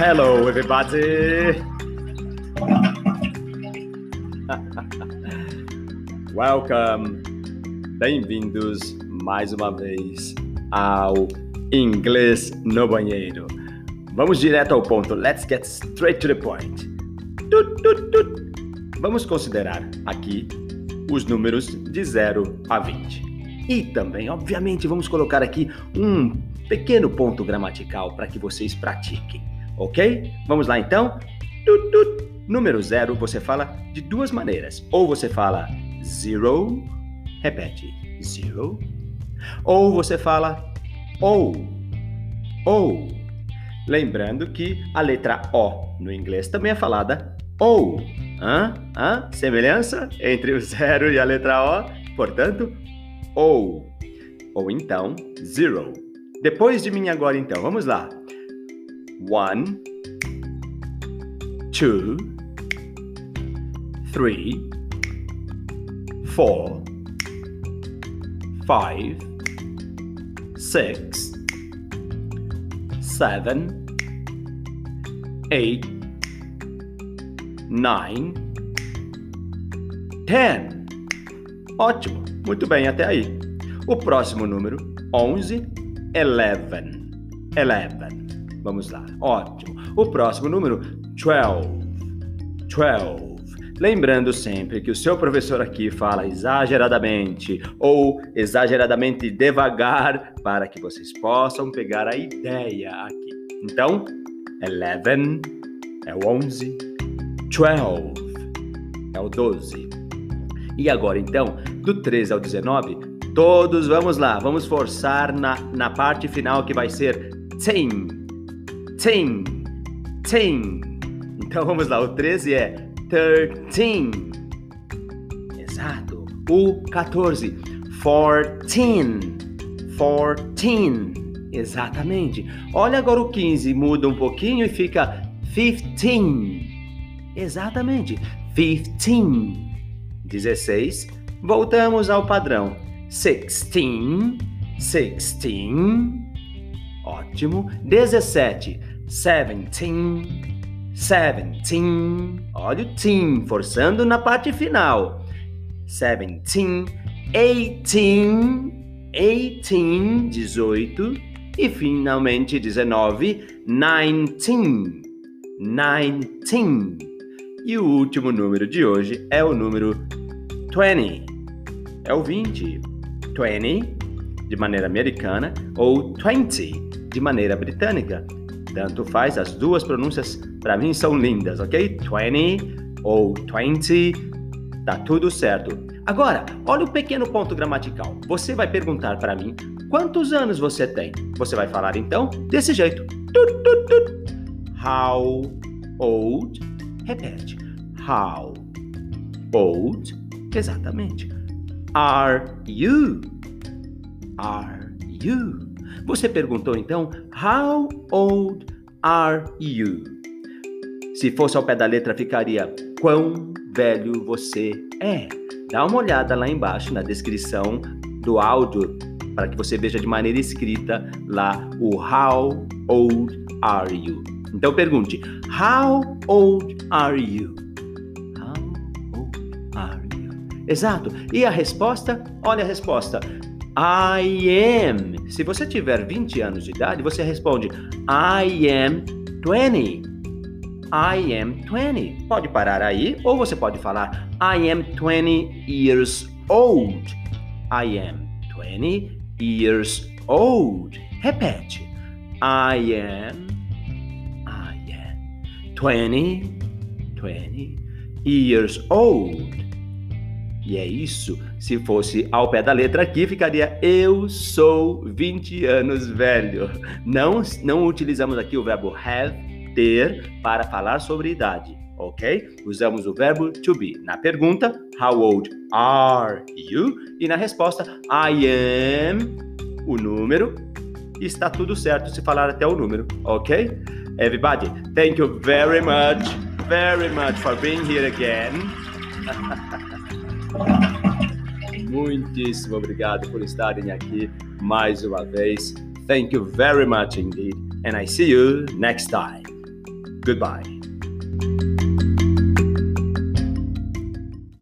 Hello, everybody. Welcome. Bem-vindos mais uma vez ao Inglês no Banheiro. Vamos direto ao ponto. Let's get straight to the point. Tut, tut, tut. Vamos considerar aqui os números de 0 a 20. E também, obviamente, vamos colocar aqui um pequeno ponto gramatical para que vocês pratiquem, ok? Vamos lá então? Número 0 você fala de duas maneiras. Ou você fala zero, repete, zero. Ou você fala ou, ou. Lembrando que a letra O no inglês também é falada ou. Hã? Hã? Semelhança entre o zero e a letra O, portanto, ou. Ou então, zero. Depois de mim agora então, vamos lá. One, two, three, four, five, six, seven, eight, nine, ten. Ótimo, muito bem até aí. O próximo número, onze, eleven, eleven. Vamos lá, ótimo. O próximo número, twelve, twelve. Lembrando sempre que o seu professor aqui fala exageradamente ou exageradamente devagar para que vocês possam pegar a ideia aqui. Então, 11 é o 11, 12 é o 12. E agora então, do 13 ao 19, todos vamos lá, vamos forçar na, na parte final que vai ser ten, ten, ten. Então vamos lá, o 13 é thirteen. Exato. O 14. Fourteen. Fourteen. Exatamente. Olha agora o 15, muda um pouquinho e fica fifteen. Exatamente. Fifteen. 16. Voltamos ao padrão. Sixteen. Sixteen. Ótimo. 17. Seventeen seventeen. Olha o teen, forçando na parte final. Seventeen, eighteen, eighteen, dezoito. E finalmente dezenove, nineteen, nineteen. E o último número de hoje é o número twenty. É o vinte. Twenty, de maneira americana, ou twenty, de maneira britânica. Tanto faz, as duas pronúncias para mim são lindas, ok? 20 ou 20, tá tudo certo. Agora, olha o pequeno ponto gramatical. Você vai perguntar para mim quantos anos você tem. Você vai falar então desse jeito. How old? Repete. How old? Exatamente. Are you? Are you? Você perguntou então, How old are you? Se fosse ao pé da letra, ficaria Quão velho você é? Dá uma olhada lá embaixo na descrição do áudio para que você veja de maneira escrita lá o How old are you? Então pergunte: How old are you? How old are you? Exato. E a resposta? Olha a resposta. I am. Se você tiver 20 anos de idade, você responde I am 20. I am 20. Pode parar aí ou você pode falar I am 20 years old. I am 20 years old. Repete. I am I am 20 20 years old. E é isso. Se fosse ao pé da letra aqui, ficaria eu sou 20 anos velho. Não, não utilizamos aqui o verbo have, ter, para falar sobre idade, ok? Usamos o verbo to be. Na pergunta, how old are you? E na resposta, I am, o número. Está tudo certo se falar até o número, ok? Everybody, thank you very much, very much for being here again. Muitíssimo obrigado por estarem aqui mais uma vez. Thank you very much indeed. And I see you next time. Goodbye.